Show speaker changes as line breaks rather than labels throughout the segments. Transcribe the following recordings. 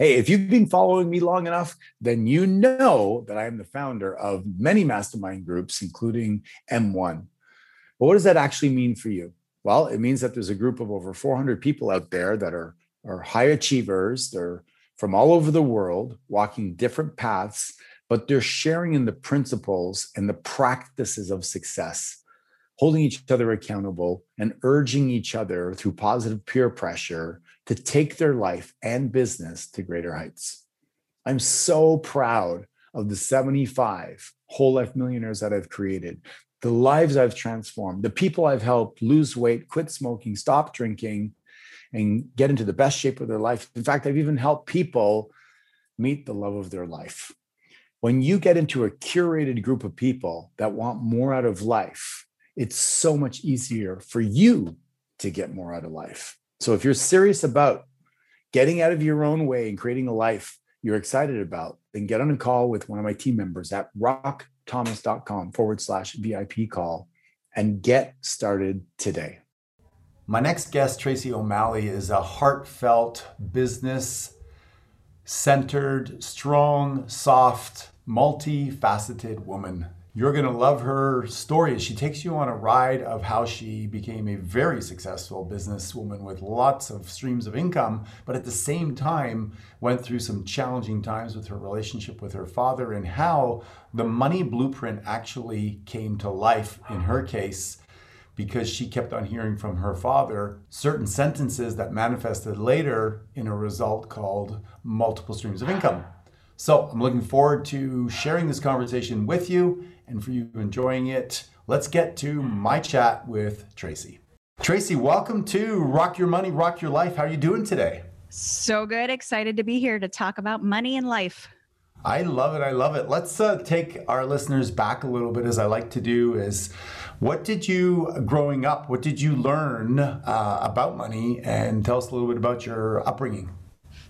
Hey, if you've been following me long enough, then you know that I am the founder of many mastermind groups, including M1. But what does that actually mean for you? Well, it means that there's a group of over 400 people out there that are, are high achievers. They're from all over the world, walking different paths, but they're sharing in the principles and the practices of success, holding each other accountable and urging each other through positive peer pressure to take their life and business to greater heights. I'm so proud of the 75 whole life millionaires that I've created, the lives I've transformed, the people I've helped lose weight, quit smoking, stop drinking, and get into the best shape of their life. In fact, I've even helped people meet the love of their life. When you get into a curated group of people that want more out of life, it's so much easier for you to get more out of life. So if you're serious about getting out of your own way and creating a life you're excited about, then get on a call with one of my team members at rockthomas.com forward slash VIP call and get started today.
My next guest, Tracy O'Malley, is a heartfelt, business centered, strong, soft, multifaceted woman you're going to love her story. She takes you on a ride of how she became a very successful businesswoman with lots of streams of income, but at the same time went through some challenging times with her relationship with her father and how the money blueprint actually came to life in her case because she kept on hearing from her father certain sentences that manifested later in a result called multiple streams of income. So I'm looking forward to sharing this conversation with you and for you enjoying it. Let's get to my chat with Tracy. Tracy, welcome to Rock Your Money, Rock Your Life. How are you doing today?
So good. Excited to be here to talk about money and life.
I love it. I love it. Let's uh, take our listeners back a little bit, as I like to do. Is what did you, growing up, what did you learn uh, about money? And tell us a little bit about your upbringing.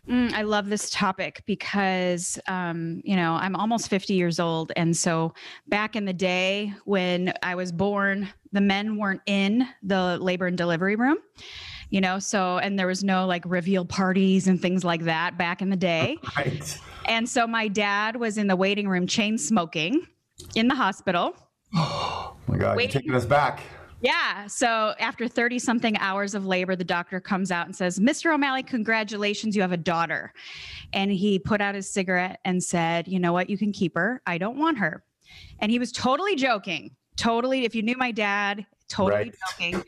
Mm, I love this topic because, um, you know, I'm almost 50 years old. And so back in the day when I was born, the men weren't in the labor and delivery room, you know, so, and there was no like reveal parties and things like that back in the day. Right. And so my dad was in the waiting room chain smoking in the hospital.
Oh my God, waiting- you're taking us back.
Yeah. So after 30 something hours of labor, the doctor comes out and says, Mr. O'Malley, congratulations, you have a daughter. And he put out his cigarette and said, You know what? You can keep her. I don't want her. And he was totally joking. Totally. If you knew my dad, totally right. joking.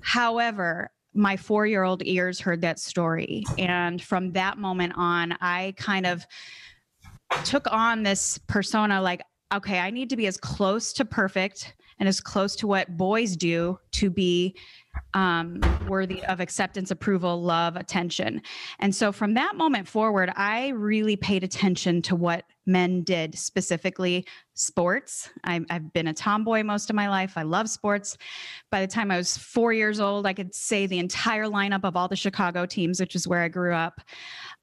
However, my four year old ears heard that story. And from that moment on, I kind of took on this persona like, okay, I need to be as close to perfect and as close to what boys do to be um, worthy of acceptance, approval, love, attention. And so from that moment forward, I really paid attention to what men did, specifically sports. i have been a tomboy most of my life. I love sports. By the time I was four years old, I could say the entire lineup of all the Chicago teams, which is where I grew up.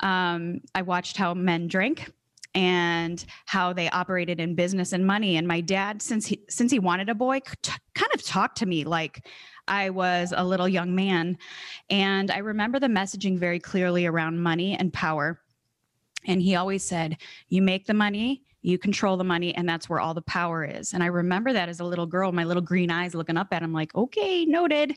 Um, I watched how men drank and how they operated in business and money. And my dad, since he since he wanted a boy, t- kind of talked to me like I was a little young man. And I remember the messaging very clearly around money and power. And he always said, "You make the money." You control the money, and that's where all the power is. And I remember that as a little girl, my little green eyes looking up at him, like, okay, noted.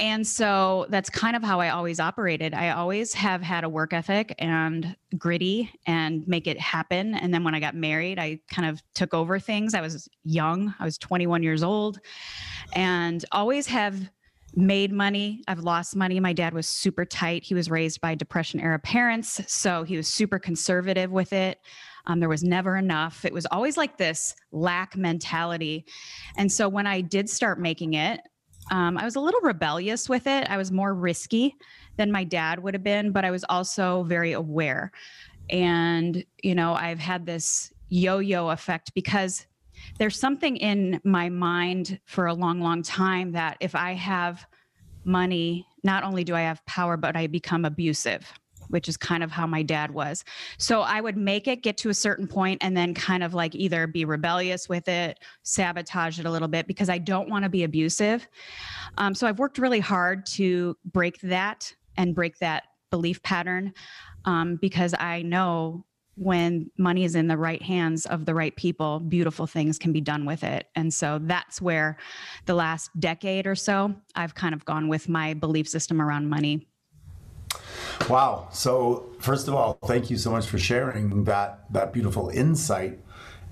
And so that's kind of how I always operated. I always have had a work ethic and gritty and make it happen. And then when I got married, I kind of took over things. I was young, I was 21 years old, and always have made money. I've lost money. My dad was super tight. He was raised by Depression era parents. So he was super conservative with it. Um, there was never enough. It was always like this lack mentality. And so when I did start making it, um, I was a little rebellious with it. I was more risky than my dad would have been, but I was also very aware. And, you know, I've had this yo yo effect because there's something in my mind for a long, long time that if I have money, not only do I have power, but I become abusive which is kind of how my dad was. So I would make it get to a certain point and then kind of like either be rebellious with it, sabotage it a little bit because I don't want to be abusive. Um, so I've worked really hard to break that and break that belief pattern um, because I know when money is in the right hands of the right people, beautiful things can be done with it. And so that's where the last decade or so, I've kind of gone with my belief system around money
Wow. So first of all, thank you so much for sharing that that beautiful insight.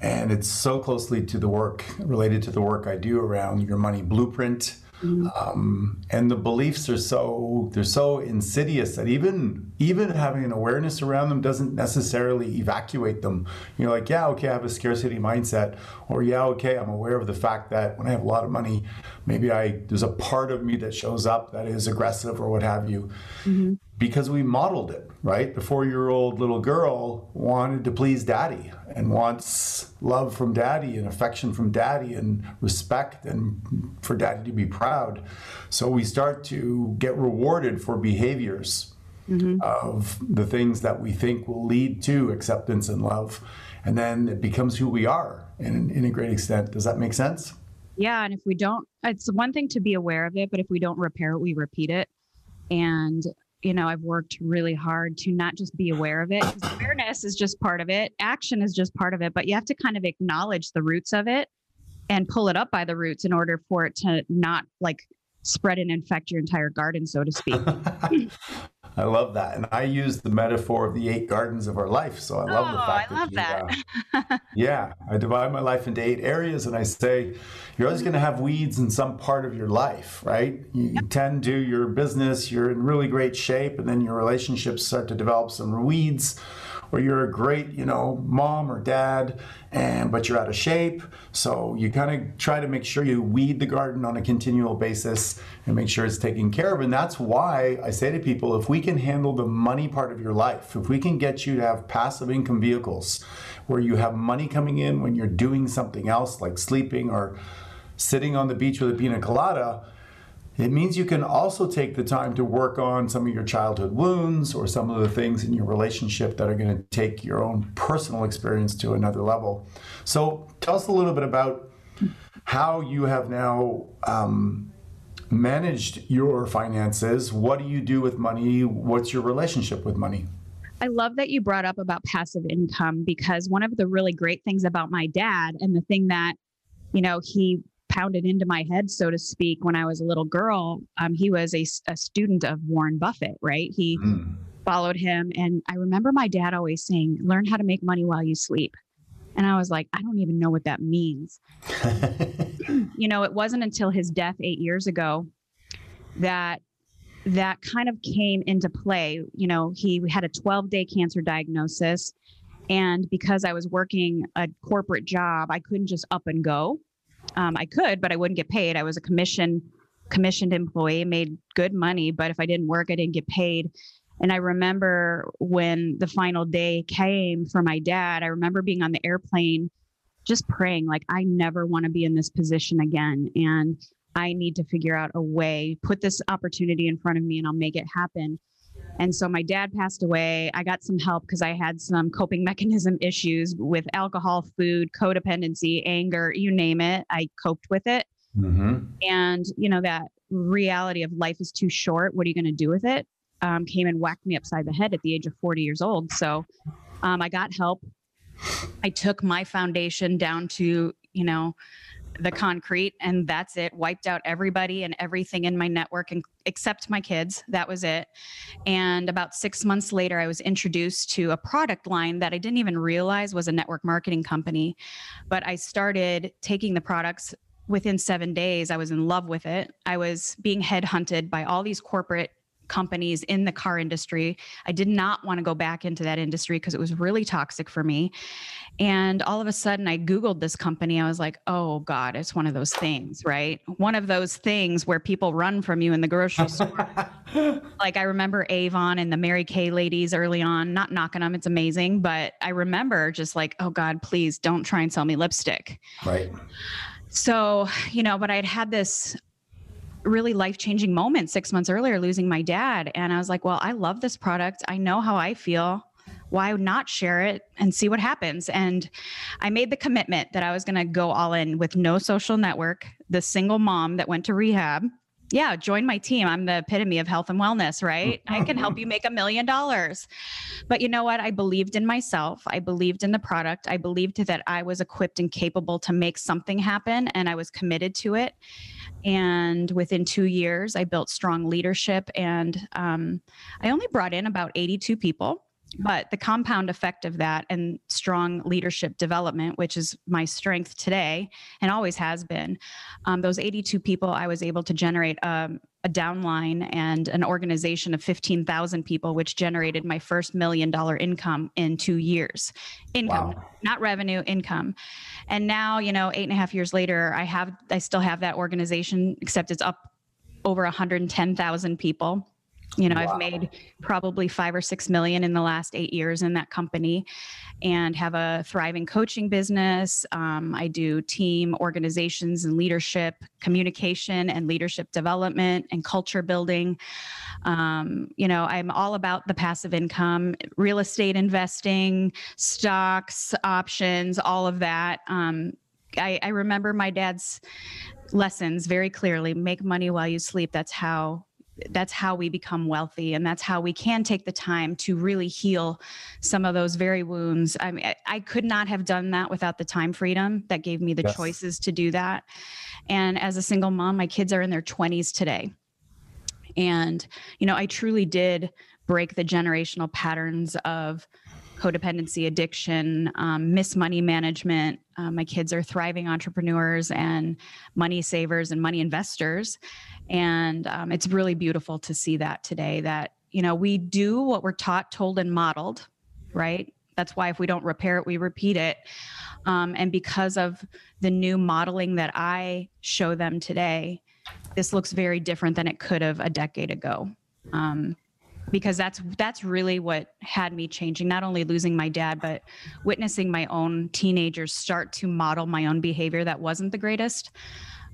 And it's so closely to the work related to the work I do around your money blueprint. Mm-hmm. Um, and the beliefs are so they're so insidious that even even having an awareness around them doesn't necessarily evacuate them. You're like, yeah, okay, I have a scarcity mindset, or yeah, okay, I'm aware of the fact that when I have a lot of money, maybe I there's a part of me that shows up that is aggressive or what have you. Mm-hmm because we modeled it, right? The four year old little girl wanted to please daddy and wants love from daddy and affection from daddy and respect and for daddy to be proud. So we start to get rewarded for behaviors mm-hmm. of the things that we think will lead to acceptance and love. And then it becomes who we are in, in a great extent. Does that make sense?
Yeah. And if we don't, it's one thing to be aware of it, but if we don't repair it, we repeat it. And you know, I've worked really hard to not just be aware of it. Awareness is just part of it. Action is just part of it, but you have to kind of acknowledge the roots of it and pull it up by the roots in order for it to not like spread and infect your entire garden, so to speak.
I love that. And I use the metaphor of the eight gardens of our life. So I love
oh,
the fact
I love
that.
that.
Uh, yeah. I divide my life into eight areas and I say, you're always going to have weeds in some part of your life, right? You, yep. tend to your business, you're in really great shape, and then your relationships start to develop some weeds or you're a great, you know, mom or dad, and but you're out of shape. So you kind of try to make sure you weed the garden on a continual basis and make sure it's taken care of. And that's why I say to people, if we can handle the money part of your life, if we can get you to have passive income vehicles where you have money coming in when you're doing something else like sleeping or sitting on the beach with a pina colada, it means you can also take the time to work on some of your childhood wounds or some of the things in your relationship that are going to take your own personal experience to another level. So, tell us a little bit about how you have now um, managed your finances. What do you do with money? What's your relationship with money?
I love that you brought up about passive income because one of the really great things about my dad and the thing that you know he pounded into my head, so to speak, when I was a little girl. Um, he was a, a, student of Warren Buffett, right? He mm. followed him. And I remember my dad always saying, learn how to make money while you sleep. And I was like, I don't even know what that means. you know, it wasn't until his death eight years ago that that kind of came into play. You know, he had a 12 day cancer diagnosis. And because I was working a corporate job, I couldn't just up and go um, I could, but I wouldn't get paid. I was a commission commissioned employee, made good money, but if I didn't work, I didn't get paid. And I remember when the final day came for my dad, I remember being on the airplane just praying, like, I never want to be in this position again. And I need to figure out a way, put this opportunity in front of me, and I'll make it happen. And so my dad passed away. I got some help because I had some coping mechanism issues with alcohol, food, codependency, anger, you name it. I coped with it. Mm-hmm. And, you know, that reality of life is too short. What are you going to do with it? Um, came and whacked me upside the head at the age of 40 years old. So um, I got help. I took my foundation down to, you know, the concrete and that's it. Wiped out everybody and everything in my network and except my kids. That was it. And about 6 months later I was introduced to a product line that I didn't even realize was a network marketing company. But I started taking the products within 7 days. I was in love with it. I was being headhunted by all these corporate companies in the car industry. I did not want to go back into that industry because it was really toxic for me. And all of a sudden, I Googled this company. I was like, oh God, it's one of those things, right? One of those things where people run from you in the grocery store. like I remember Avon and the Mary Kay ladies early on, not knocking them, it's amazing. But I remember just like, oh God, please don't try and sell me lipstick.
Right.
So, you know, but I'd had this really life changing moment six months earlier, losing my dad. And I was like, well, I love this product. I know how I feel. Why not share it and see what happens? And I made the commitment that I was going to go all in with no social network, the single mom that went to rehab. Yeah, join my team. I'm the epitome of health and wellness, right? I can help you make a million dollars. But you know what? I believed in myself. I believed in the product. I believed that I was equipped and capable to make something happen, and I was committed to it. And within two years, I built strong leadership, and um, I only brought in about 82 people. But the compound effect of that and strong leadership development, which is my strength today and always has been, um, those 82 people, I was able to generate um, a downline and an organization of 15,000 people, which generated my first million dollar income in two years. Income, wow. not revenue, income. And now, you know, eight and a half years later, I have, I still have that organization, except it's up over 110,000 people you know wow. i've made probably five or six million in the last eight years in that company and have a thriving coaching business. Um, i do team organizations and leadership communication and leadership development and culture building. Um, you know i'm all about the passive income real estate investing stocks options all of that. Um, I, I remember my dad's lessons very clearly make money while you sleep. That's how that's how we become wealthy and that's how we can take the time to really heal some of those very wounds. I mean i, could not have done that without the time freedom that gave me the yes. choices to do that. And as a single mom my kids are in their 20s today. And you know i truly did break the generational patterns of codependency, addiction, um, miss money management. Uh, my kids are thriving entrepreneurs and money savers and money investors. And um, it's really beautiful to see that today that, you know, we do what we're taught, told, and modeled, right? That's why if we don't repair it, we repeat it. Um, and because of the new modeling that I show them today, this looks very different than it could have a decade ago. Um, because that's that's really what had me changing not only losing my dad but witnessing my own teenagers start to model my own behavior that wasn't the greatest.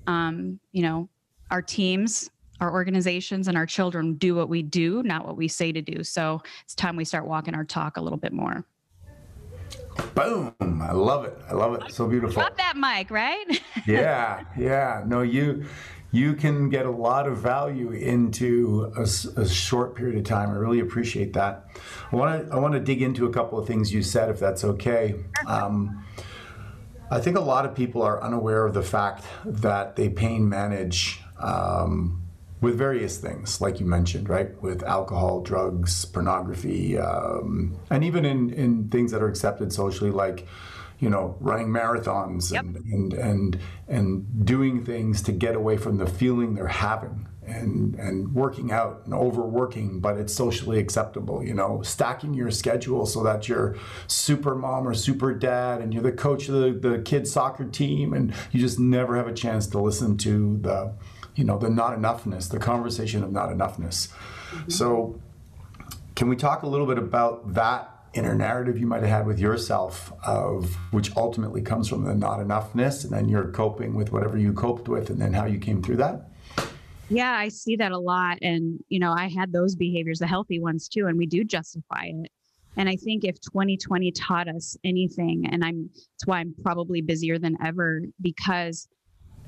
Um, you know our teams our organizations and our children do what we do not what we say to do. So it's time we start walking our talk a little bit more.
Boom. I love it. I love it. So beautiful.
Drop that mic right?
Yeah yeah. No you you can get a lot of value into a, a, short period of time. I really appreciate that. I want to I want to dig into a couple of things you said, if that's okay. Um, I think a lot of people are unaware of the fact that they pain manage um, with various things, like you mentioned, right? With alcohol, drugs, pornography, um, and even in in things that are accepted socially, like you know, running marathons yep. and, and and and doing things to get away from the feeling they're having and and working out and overworking, but it's socially acceptable. You know, stacking your schedule so that you're super mom or super dad, and you're the coach of the, the kids soccer team, and you just never have a chance to listen to the, you know, the not enoughness, the conversation of not enoughness. Mm-hmm. So, can we talk a little bit about that inner narrative you might have had with yourself of which ultimately comes from the not enoughness and then you're coping with whatever you coped with and then how you came through that
yeah i see that a lot and you know i had those behaviors the healthy ones too and we do justify it and i think if 2020 taught us anything and i'm it's why i'm probably busier than ever because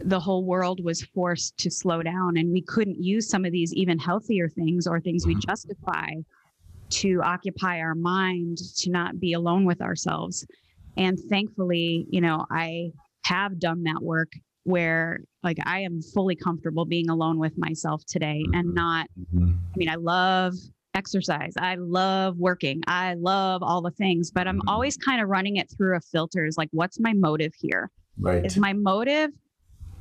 the whole world was forced to slow down and we couldn't use some of these even healthier things or things we mm-hmm. justify to occupy our mind, to not be alone with ourselves. And thankfully, you know, I have done that work where like I am fully comfortable being alone with myself today and mm-hmm. not, mm-hmm. I mean, I love exercise. I love working. I love all the things, but I'm mm-hmm. always kind of running it through a filter is like, what's my motive here?
Right.
Is my motive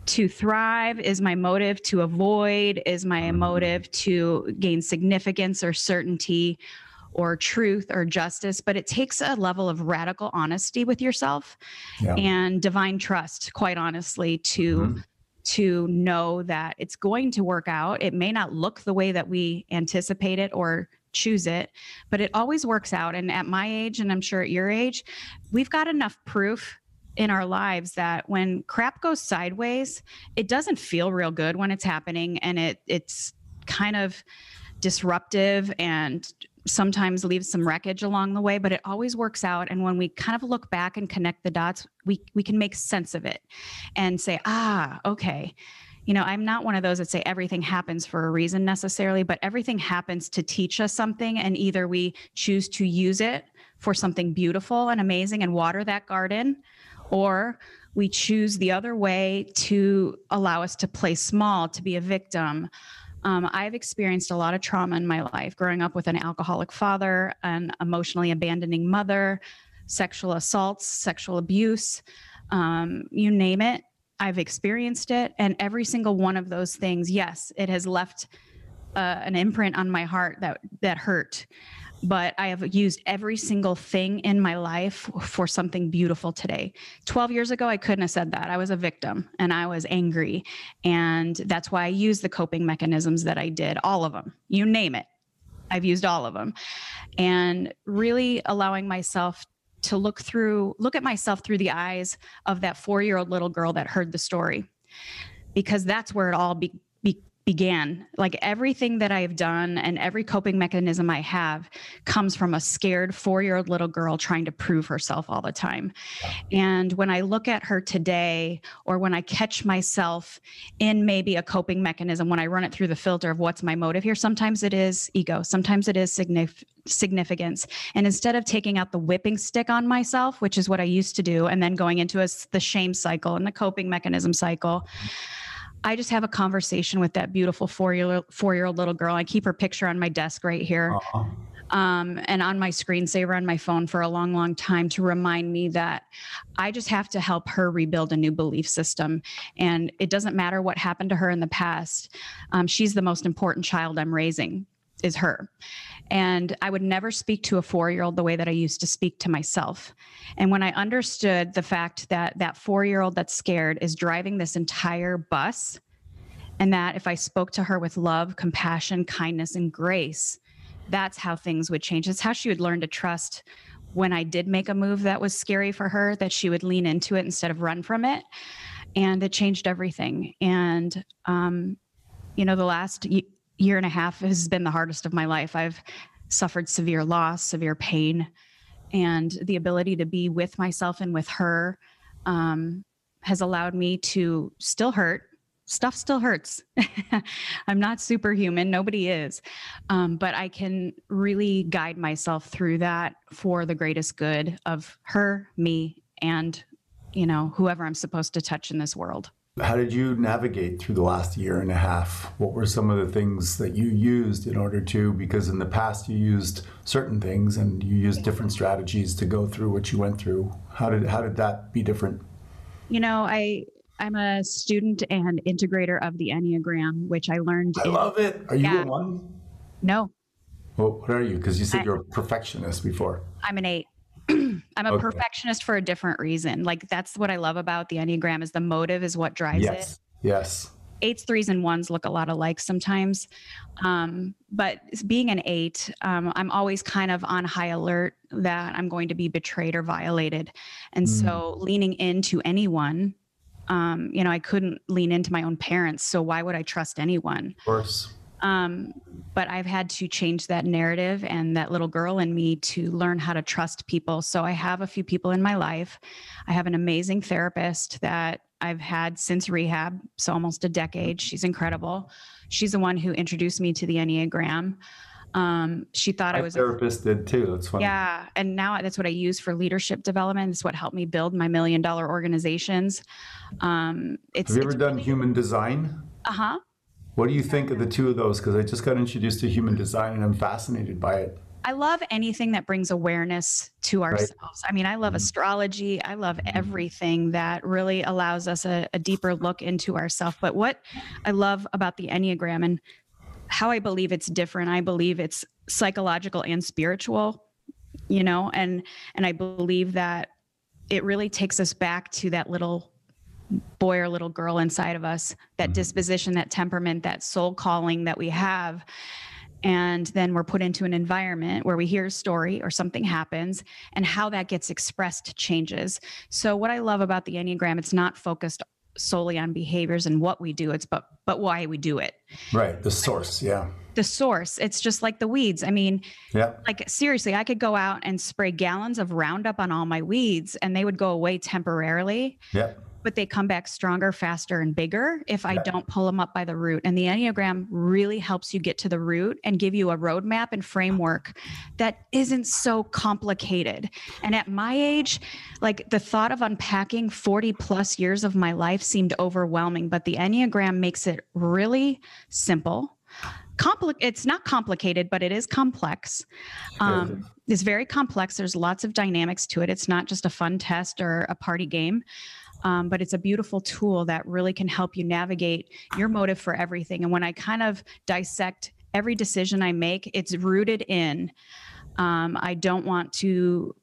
to thrive? Is my motive to avoid? Is my
Mm-hmm.
motive to gain significance or certainty or truth or justice? But it takes a level of radical honesty with yourself
Yeah.
and divine trust, quite honestly, to
Mhm.
to know that it's going to work out. It may not look the way that we anticipate it or choose it, but it always works out. And at my age, and I'm sure at your age, we've got enough proof in our lives that when crap goes sideways, it doesn't feel real good when it's happening and it it's kind of disruptive and sometimes leaves some wreckage along the way, but it always works out. And when we kind of look back and connect the dots, we we can make sense of it and say, ah, okay. You know, I'm not one of those that say everything happens for a reason necessarily, but everything happens to teach us something. And either we choose to use it for something beautiful and amazing and water that garden, or we choose the other way to allow us to play small, to be a victim. Um, I've experienced a lot of trauma in my life growing up with an alcoholic father, an emotionally abandoning mother, sexual assaults, sexual abuse, um, you name it. I've experienced it. And every single one of those things, yes, it has left uh, an imprint on my heart that, that hurt. But I have used every single thing in my life for something beautiful today. 12 years ago, I couldn't have said that. I was a victim and I was angry. And that's why I used the coping mechanisms that I did, all of them, you name it. I've used all of them. And really allowing myself to look through, look at myself through the eyes of that four year old little girl that heard the story. Because that's where it all be, began. Like everything that I've done and every coping mechanism I have comes from a scared four year old little girl trying to prove herself all the time. And when I look at her today, or when I catch myself in maybe a coping mechanism, when I run it through the filter of what's my motive here, sometimes it is ego, sometimes it is signif- significance. And instead of taking out the whipping stick on myself, which is what I used to do, and then going into a, the shame cycle and the coping mechanism cycle, mm-hmm. I just have a conversation with that beautiful four year four year old little girl. I keep her picture on my desk right here
Uh-huh.
um, and on my screensaver on my phone for a long, long time to remind me that I just have to help her rebuild a new belief system. And it doesn't matter what happened to her in the past. Um, she's the most important child I'm raising, is her. And I would never speak to a four year old the way that I used to speak to myself. And when I understood the fact that that four year old that's scared is driving this entire bus, and that if I spoke to her with love, compassion, kindness, and grace, that's how things would change. It's how she would learn to trust when I did make a move that was scary for her, that she would lean into it instead of run from it. And it changed everything. And, um, you know, the last year and a half has been the hardest of my life. I've suffered severe loss, severe pain, and the ability to be with myself and with her um, has allowed me to still hurt. Stuff still hurts. I'm not superhuman. Nobody is. Um, but I can really guide myself through that for the greatest good of her, me, and, you know, whoever I'm supposed to touch in this world.
How did you navigate through the last year and a half? What were some of the things that you used in order to? Because in the past you used certain things and you used different strategies to go through what you went through. How did how did that be different?
You know, I I'm a student and integrator of the Enneagram, which I learned.
I
in,
love it. Are you
Yeah.
a one?
no,
Well, what are you? Because you said
I-
you're a perfectionist before.
I'm an eight. I'm a
Okay.
perfectionist for a different reason. Like that's what I love about the Enneagram is the motive is what drives it.
Yes. Yes.
eights, threes, and ones look a lot alike sometimes. Um, but being an eight, um, I'm always kind of on high alert that I'm going to be betrayed or violated. And
Mm.
so leaning into anyone, um, you know, I couldn't lean into my own parents. So why would I trust anyone?
Of course.
Um, but I've had to change that narrative and that little girl in me to learn how to trust people. So I have a few people in my life. I have an amazing therapist that I've had since rehab, so almost a decade. She's incredible. She's the one who introduced me to the Enneagram. Um, she thought I
My
was a
therapist did too. That's funny.
yeah, and now that's what I use for leadership development. It's what helped me build my million dollar organizations. Um, it's
Have you ever done human design?
uh huh.
What do you think of the two of those? Because I just got introduced to human design and I'm fascinated by it.
I love anything that brings awareness to
Right.
ourselves. I mean, I love
Mhm.
astrology. I love
Mhm.
everything that really allows us a, a deeper look into ourselves. But what I love about the Enneagram and how I believe it's different, I believe it's psychological and spiritual, you know, and and I believe that it really takes us back to that little boy or little girl inside of us, that
Mhm.
disposition, that temperament, that soul calling that we have and then we're put into an environment where we hear a story or something happens and how that gets expressed changes so what i love about the enneagram it's not focused solely on behaviors and what we do it's but but why we do it
Right. The source. Yeah.
the source it's just like the weeds i mean
Yeah.
like seriously i could go out and spray gallons of roundup on all my weeds and they would go away temporarily
Yeah.
But they come back stronger, faster, and bigger if I don't pull them up by the root. And the Enneagram really helps you get to the root and give you a roadmap and framework that isn't so complicated. And at my age, like the thought of unpacking 40 plus years of my life seemed overwhelming, but the Enneagram makes it really simple. Compli- it's not complicated, but it is complex. Um, it's very complex. There's lots of dynamics to it. It's not just a fun test or a party game, um, but it's a beautiful tool that really can help you navigate your motive for everything. And when I kind of dissect every decision I make, it's rooted in um, I don't want to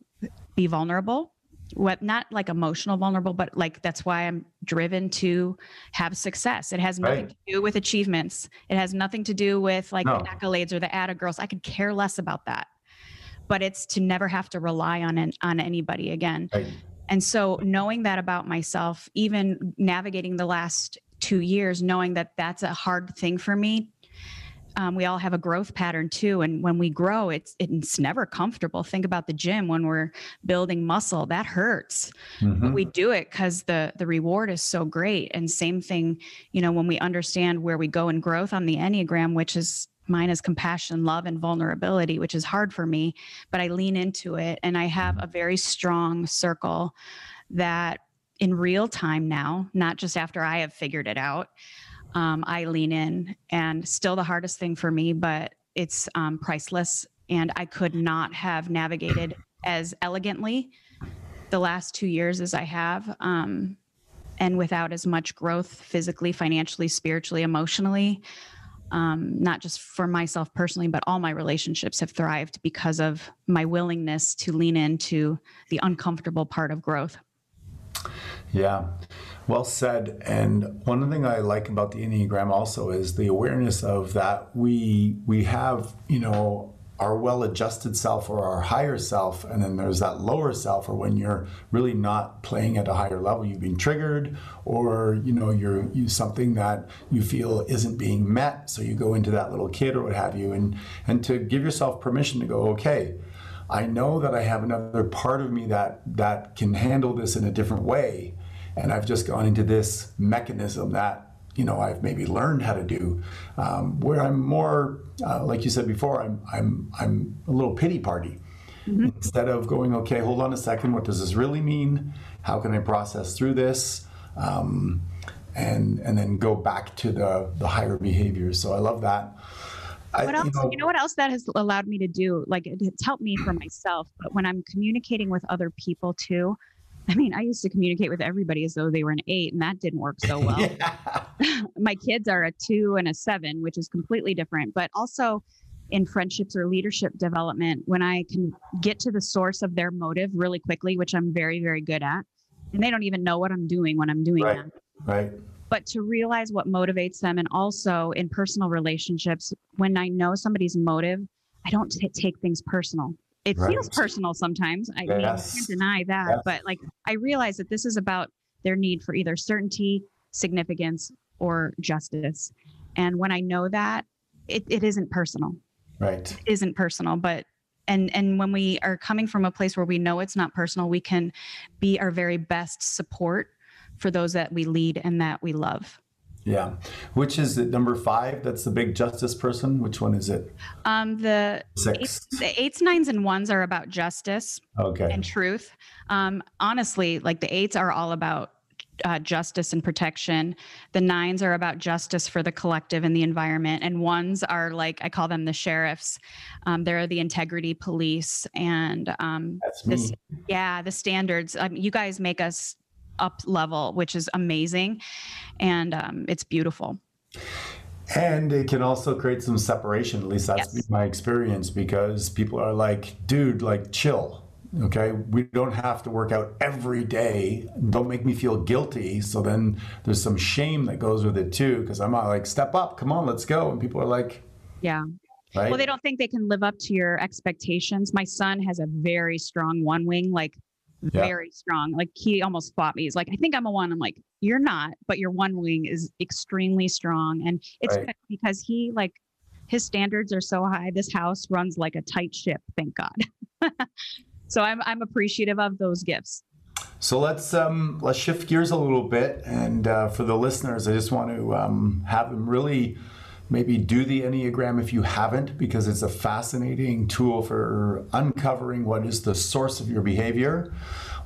be vulnerable. What not like emotional vulnerable, but like that's why I'm driven to have success. It has nothing
Right.
to do with achievements. It has nothing to do with like
No.
the accolades or the Atta girls. I could care less about that. But it's to never have to rely on an, on anybody again.
Right.
And so knowing that about myself, even navigating the last two years, knowing that that's a hard thing for me. Um, we all have a growth pattern too, and when we grow, it's it's never comfortable. Think about the gym when we're building muscle; that hurts
Mhm.
but we do it because the the reward is so great and same thing you know when we understand where we go in growth on the enneagram which is mine is compassion love and vulnerability which is hard for me but i lean into it and i have a very strong circle that in real time now not just after i have figured it out um, i lean in and still the hardest thing for me but it's um, priceless and i could not have navigated as elegantly the last two years as I have, um, and without as much growth physically, financially, spiritually, emotionally. Um, not just for myself personally, but all my relationships have thrived because of my willingness to lean into the uncomfortable part of growth.
Yeah, well said. And one thing I like about the Enneagram also is the awareness of that we we have, you know, our well-adjusted self or our higher self, and then there's that lower self, or when you're really not playing at a higher level, you've been triggered, or you know, you're you something that you feel isn't being met, so you go into that little kid or what have you, and and to give yourself permission to go, okay, I know that I have another part of me that that can handle this in a different way, and I've just gone into this mechanism that you know I've maybe learned how to do, um, where I'm more uh, like you said before, I'm I'm I'm a little pity party. Instead of going, okay, hold on a second, what does this really mean? How can I process through this? Um, and and then go back to the the higher behaviors. So I love that. I,
What else? You know, what else that has allowed me to do? Like it- it's helped me for myself, but when I'm communicating with other people too. I mean, I used to communicate with everybody as though they were an eight, and that didn't work so well.
yeah.
my kids are a two and a seven, which is completely different. But also in friendships or leadership development, when I can get to the source of their motive really quickly, which I'm very, very good at, and they don't even know what I'm doing when I'm doing
Right.
that.
right.
But to realize what motivates them, and also in personal relationships, when I know somebody's motive, I don't t- take things personal. It feels personal sometimes. I mean, I can't deny that.
Yes.
But like, I realize that this is about their need for either certainty, significance, or justice. And when I know that, it, it isn't personal.
Right.
It isn't personal, but and and when we are coming from a place where we know it's not personal, we can be our very best support for those that we lead and that we love.
Yeah. Which is it number five? That's the big justice person. Which one is it?
Um, the
Six.
eights, the eights, nines, and ones are about justice
Okay.
and truth. Um, honestly, like the eights are all about uh, justice and protection. The nines are about justice for the collective and the environment. And ones are like, I call them the sheriffs. Um, they're the integrity police. And um, this, yeah, the standards. Um, you guys make us up level, which is amazing. And um, it's beautiful.
And it can also create some separation. At least that's
Yes.
my experience because people are like, dude, like chill. Okay. We don't have to work out every day. Don't make me feel guilty. So then there's some shame that goes with it too. Cause I'm not like, step up, come on, let's go. And people are like,
Yeah.
right.
Well, they don't think they can live up to your expectations. My son has a very strong one wing, like
Yeah.
very strong. Like he almost fought me. He's like, I think I'm a one. I'm like, you're not, but your one wing is extremely strong. And it's
Right.
because he like his standards are so high. This house runs like a tight ship, thank God. so I'm I'm appreciative of those gifts.
So let's um, let's shift gears a little bit, and uh, for the listeners, I just want to um, have them really maybe do the enneagram if you haven't, because it's a fascinating tool for uncovering what is the source of your behavior,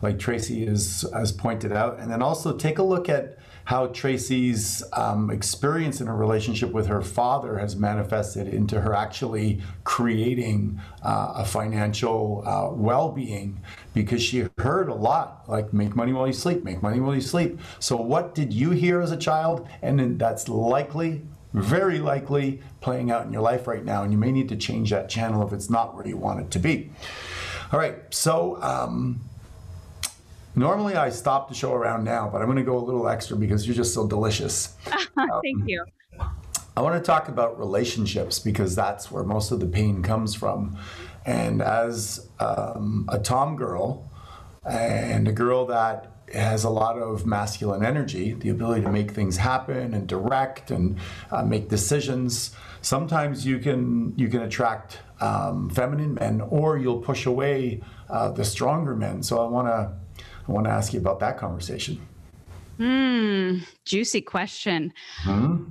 like Tracy is, has pointed out, and then also take a look at how Tracy's um, experience in a relationship with her father has manifested into her actually creating uh, a financial uh, well being because she heard a lot like make money while you sleep, make money while you sleep. So, what did you hear as a child? And that's likely, very likely, playing out in your life right now. And you may need to change that channel if it's not where you want it to be. All right, so um, normally I stop the show around now, but I'm going to go a little extra because you're just so delicious.
Thank you.
I want to talk about relationships because that's where most of the pain comes from. And as um, a Tom girl and a girl that has a lot of masculine energy, the ability to make things happen and direct and uh, make decisions, sometimes you can you can attract um, feminine men, or you'll push away uh, the stronger men. So I want to I want to ask you about that conversation.
Hmm, juicy question.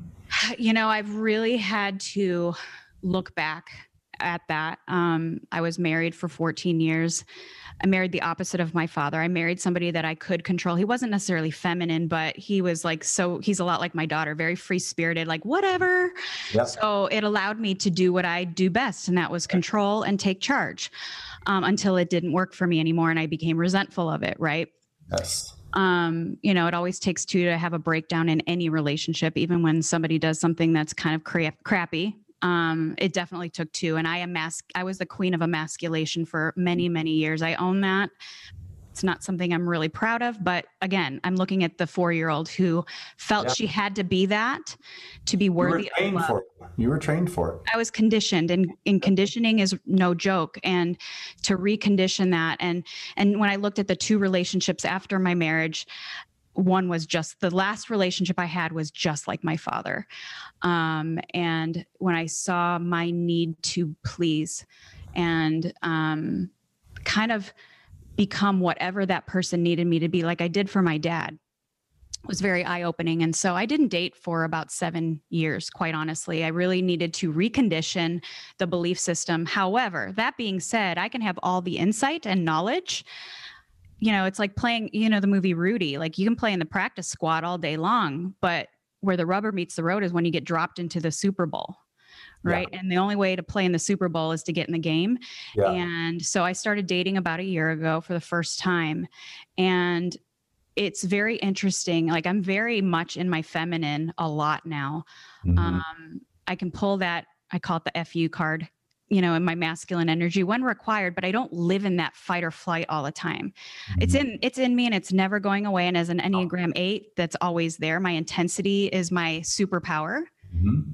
You know, I've really had to look back at that. Um, I was married for 14 years. I married the opposite of my father. I married somebody that I could control. He wasn't necessarily feminine, but he was like so he's a lot like my daughter, very free spirited, like whatever.
Yep.
So it allowed me to do what I do best, and that was control and take charge um, until it didn't work for me anymore and I became resentful of it, right?
Yes.
um, you know, it always takes two to have a breakdown in any relationship, even when somebody does something that's kind of cra- crappy. Um, it definitely took two. And I am mas- I was the queen of emasculation for many, many years. I own that. It's not something I'm really proud of, but again, I'm looking at the four year old who felt
Yeah.
she had to be that to be
You were
worthy of love.
for it. You were trained for it.
I was conditioned and, and conditioning is no joke and to recondition that and and when I looked at the two relationships after my marriage one was just the last relationship I had was just like my father um, and when I saw my need to please and um, kind of become whatever that person needed me to be like I did for my dad was very eye opening. And so I didn't date for about seven years, quite honestly. I really needed to recondition the belief system. However, that being said, I can have all the insight and knowledge. You know, it's like playing, you know, the movie Rudy. Like you can play in the practice squad all day long, but where the rubber meets the road is when you get dropped into the Super Bowl.
Yeah.
Right. And the only way to play in the Super Bowl is to get in the game.
Yeah.
And so I started dating about a year ago for the first time. And it's very interesting. Like I'm very much in my feminine a lot now.
Mhm.
Um, I can pull that, I call it the FU card, you know, in my masculine energy when required, but I don't live in that fight or flight all the time. It's
Mhm.
in it's in me and it's never going away. And as an Enneagram 8, that's always there. My intensity is my superpower
Mhm.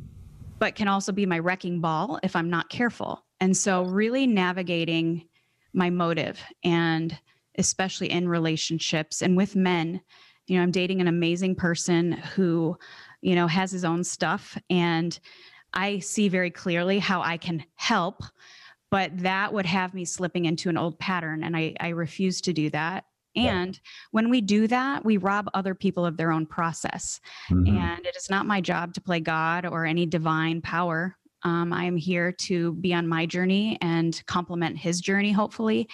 but can also be my wrecking ball if I'm not careful. And so, really navigating my motive and especially in relationships and with men, you know, I'm dating an amazing person who, you know, has his own stuff. And I see very clearly how I can help, but that would have me slipping into an old pattern. And I, I refuse to do that. And when we do that, we rob other people of their own process
Mhm.
and it is not my job to play God or any divine power. Um, I am here to be on my journey and complement his journey, hopefully,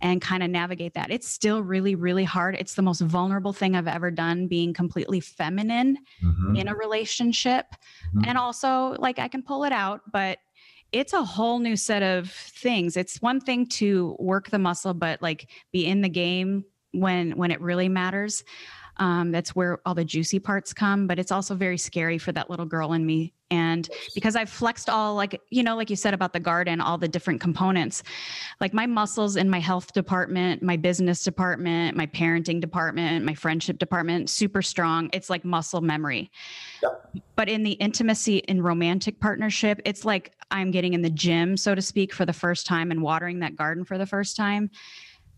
and kind of navigate that. It's still really, really hard. It's the most vulnerable thing I've ever done, being completely feminine mm-hmm. in a relationship. Mm-hmm. And also, like, I can pull it out, but it's a whole new set of things. It's one thing to work the muscle, but like be in the game when when it really matters. Um, that's where all the juicy parts come, but it's also very scary for that little girl in me. And because I've flexed all, like, you know, like you said about the garden, all the different components, like my muscles in my health department, my business department, my parenting department, my friendship department, super strong. It's like muscle memory. Yep. But in the intimacy in romantic partnership, it's like I'm getting in the gym, so to speak, for the first time and watering that garden for the first time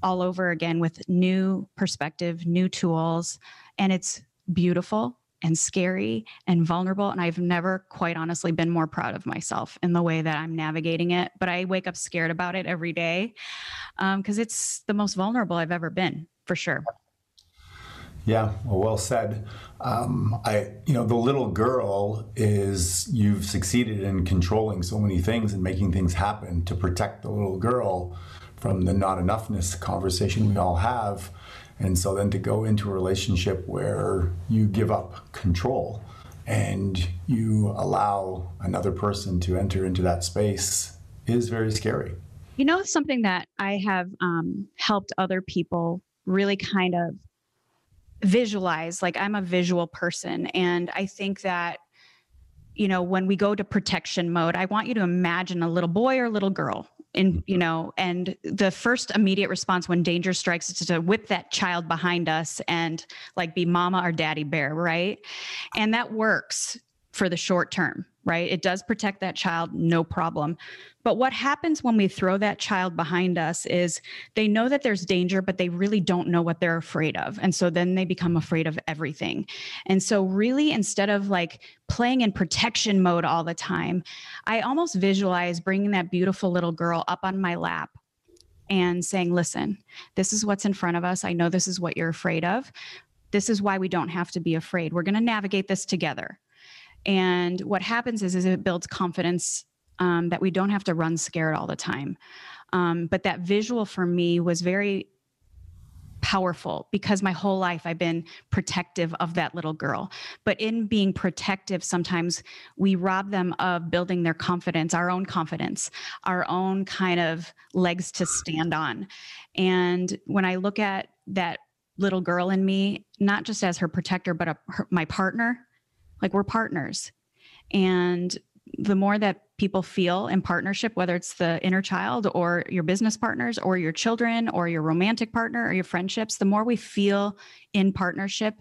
all over again with new perspective, new tools. And it's beautiful and scary and vulnerable. And I've never quite honestly been more proud of myself in the way that I'm navigating it. But I wake up scared about it every day because um, it's the most vulnerable I've ever been, for sure.
Yeah, well, well said. Um, I, you know, the little girl is you've succeeded in controlling so many things and making things happen to protect the little girl from the not enoughness conversation we all have. And so then to go into a relationship where you give up control and you allow another person to enter into that space is very scary.
You know, something that I have um, helped other people really kind of visualize, like I'm a visual person. And I think that you know when we go to protection mode i want you to imagine a little boy or little girl and mm-hmm. you know and the first immediate response when danger strikes is to whip that child behind us and like be mama or daddy bear right? And that works for the short term right it does protect that child no problem but what happens when we throw that child behind us is they know that there's danger, but they really don't know what they're afraid of. And so then they become afraid of everything. And so, really, instead of like playing in protection mode all the time, I almost visualize bringing that beautiful little girl up on my lap and saying, listen, this is what's in front of us. I know this is what you're afraid of. This is why we don't have to be afraid. We're going to navigate this together. And what happens is, is it builds confidence um, that we don't have to run scared all the time. Um, but that visual for me was very powerful because my whole life I've been protective of that little girl. But in being protective, sometimes we rob them of building their confidence, our own confidence, our own kind of legs to stand on. And when I look at that little girl in me, not just as her protector, but a, her, my partner, like we're partners. And the more that people feel in partnership, whether it's the inner child or your business partners or your children or your romantic partner or your friendships, the more we feel in partnership,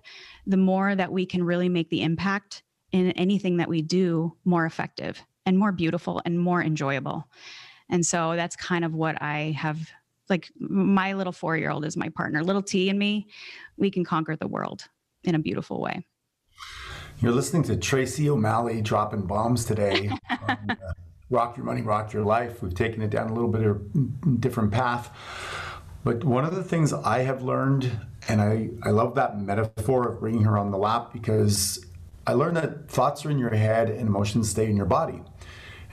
the more that we can really make the impact in anything that we do more effective and more beautiful and more enjoyable. And so that's kind of what I have like my little four year old is my partner. Little T and me, we can conquer the world in a beautiful way.
You're listening to Tracy O'Malley dropping bombs today. on, uh, rock your money, rock your life. We've taken it down a little bit of a different path. But one of the things I have learned, and I, I love that metaphor of bringing her on the lap because I learned that thoughts are in your head and emotions stay in your body.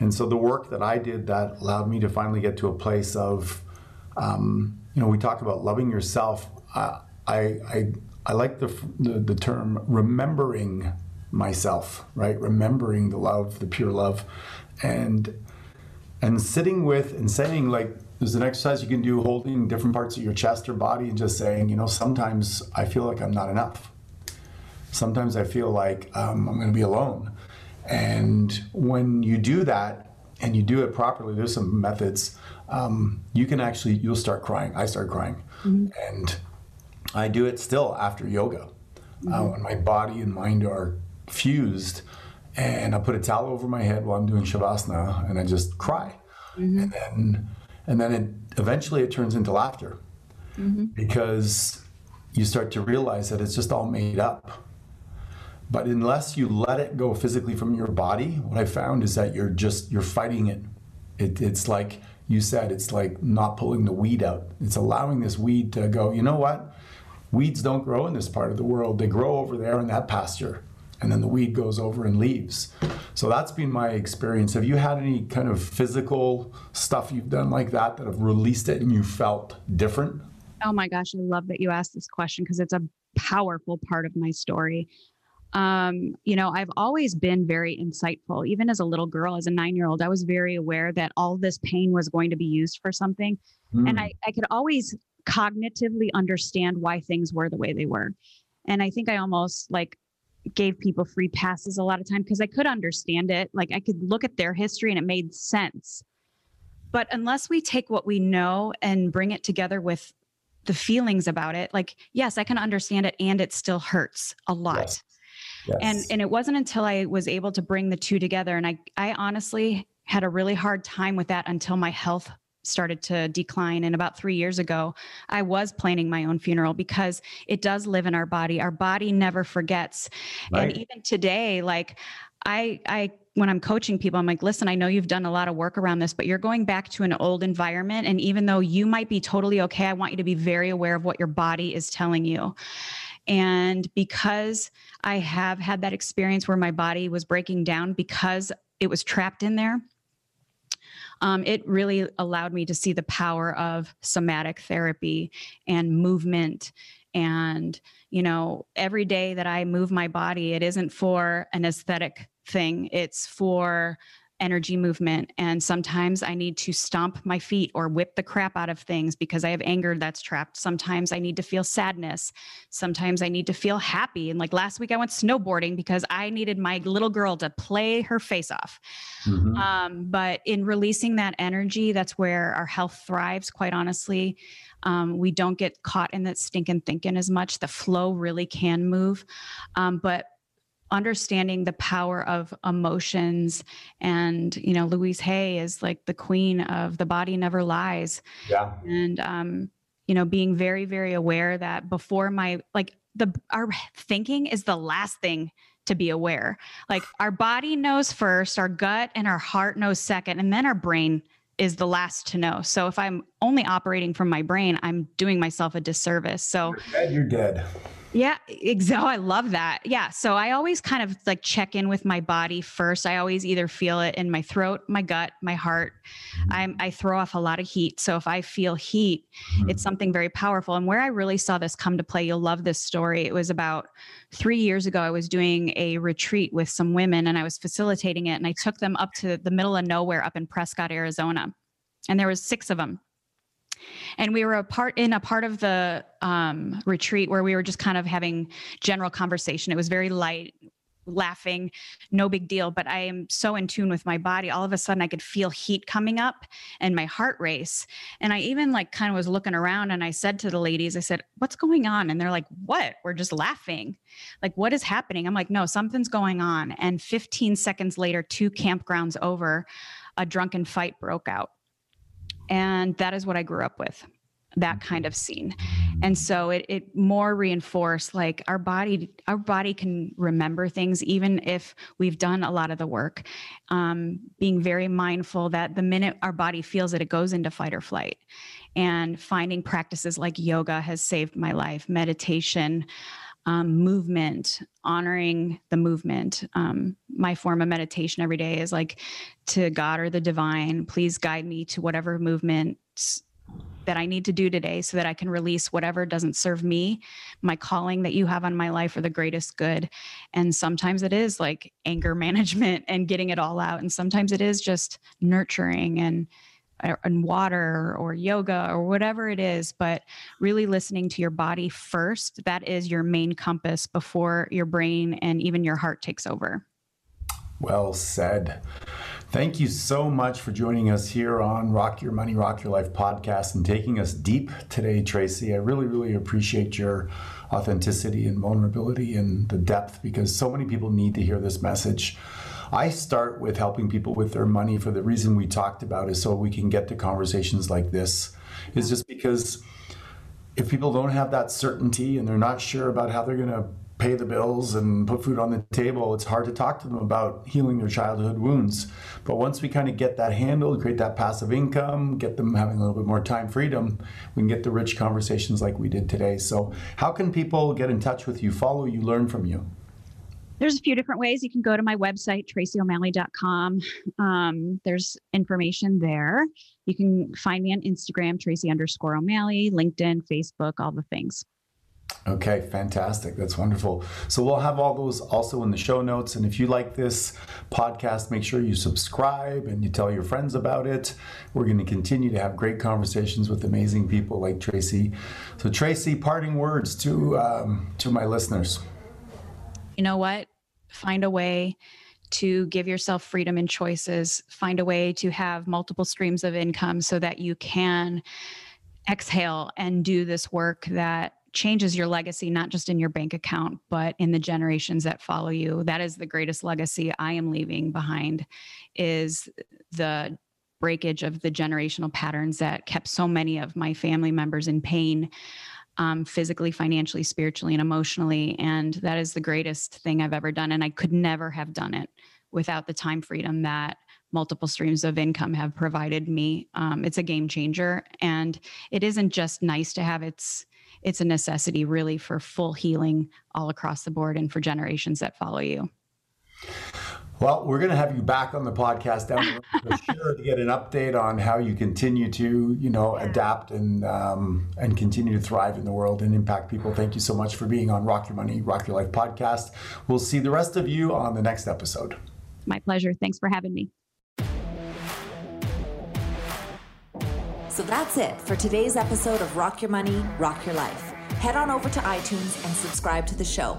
And so the work that I did that allowed me to finally get to a place of, um, you know, we talk about loving yourself. I, I, I like the, the, the term remembering myself, right? Remembering the love, the pure love, and and sitting with and saying like there's an exercise you can do holding different parts of your chest or body and just saying, you know, sometimes I feel like I'm not enough. Sometimes I feel like um, I'm going to be alone. And when you do that and you do it properly, there's some methods. Um, you can actually you'll start crying. I start crying, mm-hmm. and I do it still after yoga. Uh, mm-hmm. Uh, when my body and mind are fused and I put a towel over my head while I'm doing shavasana and I just cry. Mm-hmm. And then and then it eventually it turns into laughter. Mm-hmm. Because you start to realize that it's just all made up. But unless you let it go physically from your body, what I found is that you're just you're fighting it. it it's like you said, it's like not pulling the weed out. It's allowing this weed to go, you know what? Weeds don't grow in this part of the world. They grow over there in that pasture and then the weed goes over and leaves. So that's been my experience. Have you had any kind of physical stuff you've done like that that have released it and you felt different?
Oh my gosh, I love that you asked this question because it's a powerful part of my story. Um, you know, I've always been very insightful. Even as a little girl, as a nine year old, I was very aware that all this pain was going to be used for something. Mm. And I, I could always cognitively understand why things were the way they were. And I think I almost like gave people free passes a lot of time because I could understand it. Like I could look at their history and it made sense. But unless we take what we know and bring it together with the feelings about it, like, yes, I can understand it and it still hurts a lot. Yes. Yes. And and it wasn't until I was able to bring the two together and I I honestly had a really hard time with that until my health started to decline and about 3 years ago I was planning my own funeral because it does live in our body our body never forgets right. and even today like I I when I'm coaching people, I'm like, listen, I know you've done a lot of work around this, but you're going back to an old environment. And even though you might be totally okay, I want you to be very aware of what your body is telling you. And because I have had that experience where my body was breaking down because it was trapped in there, um, it really allowed me to see the power of somatic therapy and movement. And you know every day that i move my body it isn't for an aesthetic thing. It's for energy movement. And sometimes I need to stomp my feet or whip the crap out of things because I have anger that's trapped. Sometimes I need to feel sadness. Sometimes I need to feel happy. And like last week, I went snowboarding because I needed my little girl to play her face off. Mm-hmm. Um, but in releasing that energy, that's where our health thrives, quite honestly. Um, we don't get caught in that stinking thinking as much. The flow really can move. Um, but understanding the power of emotions. And you know louise hay is like the queen of the body never lies.
Yeah.
And um you know being very very aware that before my like the our thinking is the last thing to be aware. Like our body knows first our gut and our heart knows second and then our brain is the last to know. So if i'm only operating from my brain i'm doing myself a disservice. So
you're dead, you're dead.
Yeah, exactly. Oh, I love that. Yeah. So I always kind of like check in with my body first. I always either feel it in my throat, my gut, my heart. Mm-hmm. I'm, I throw off a lot of heat. So if I feel heat, mm-hmm. it's something very powerful. And where I really saw this come to play, you'll love this story. It was about three years ago. I was doing a retreat with some women and I was facilitating it. And I took them up to the middle of nowhere up in Prescott, Arizona. And there was six of them and we were a part in a part of the um, retreat where we were just kind of having general conversation. It was very light laughing no big deal. But i am so in tune with my body. All of a sudden i could feel heat coming up and my heart race. And i even like kind of was looking around and i said to the ladies i said what's going on? And they're like what? We're just laughing. Like what is happening? I'm like no something's going on. And 15 seconds later two campgrounds over a drunken fight broke out and that is what I grew up with that kind of scene. And so it, it more reinforced like our body our body can remember things even if we've done a lot of the work. Um, being very mindful that the minute our body feels it it goes into fight or flight. And finding practices like yoga has saved my life meditation um, movement, honoring the movement. Um, my form of meditation every day is like to God or the divine, please guide me to whatever movement that I need to do today so that I can release whatever doesn't serve me, my calling that you have on my life for the greatest good. And sometimes it is like anger management and getting it all out. And sometimes it is just nurturing and and water or yoga or whatever it is, but really listening to your body first. That is your main compass before your brain and even your heart takes over.
Well said. Thank you so much for joining us here on Rock Your Money, Rock Your Life podcast and taking us deep today, Tracy. I really, really appreciate your authenticity and vulnerability and the depth because so many people need to hear this message. I start with helping people with their money for the reason we talked about is so we can get to conversations like this. Is just because if people don't have that certainty and they're not sure about how they're going to pay the bills and put food on the table, it's hard to talk to them about healing their childhood wounds. But once we kind of get that handled, create that passive income, get them having a little bit more time freedom, we can get the rich conversations like we did today. So, how can people get in touch with you, follow you, learn from you?
There's a few different ways. You can go to my website, tracyo'malley.com. Um, there's information there. You can find me on Instagram, Tracy underscore O'Malley, LinkedIn, Facebook, all the things.
Okay, fantastic. That's wonderful. So we'll have all those also in the show notes. And if you like this podcast, make sure you subscribe and you tell your friends about it. We're going to continue to have great conversations with amazing people like Tracy. So Tracy, parting words to um, to my listeners.
You know what? Find a way to give yourself freedom and choices. Find a way to have multiple streams of income so that you can exhale and do this work that changes your legacy, not just in your bank account, but in the generations that follow you. That is the greatest legacy I am leaving behind is the breakage of the generational patterns that kept so many of my family members in pain um, physically, financially, spiritually, and emotionally. And that is the greatest thing I've ever done. And I could never have done it without the time freedom that multiple streams of income have provided me. Um, it's a game changer. And it isn't just nice to have, it's it's a necessity really for full healing all across the board and for generations that follow you.
Well, we're going to have you back on the podcast down the road for sure to get an update on how you continue to, you know, adapt and um, and continue to thrive in the world and impact people. Thank you so much for being on Rock Your Money, Rock Your Life podcast. We'll see the rest of you on the next episode.
My pleasure. Thanks for having me.
So that's it for today's episode of Rock Your Money, Rock Your Life. Head on over to iTunes and subscribe to the show.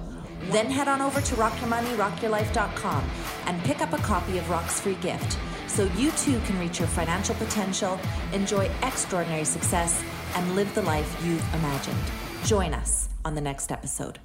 Then head on over to rockyourmoneyrockyourlife.com and pick up a copy of Rock's free gift so you too can reach your financial potential, enjoy extraordinary success, and live the life you've imagined. Join us on the next episode.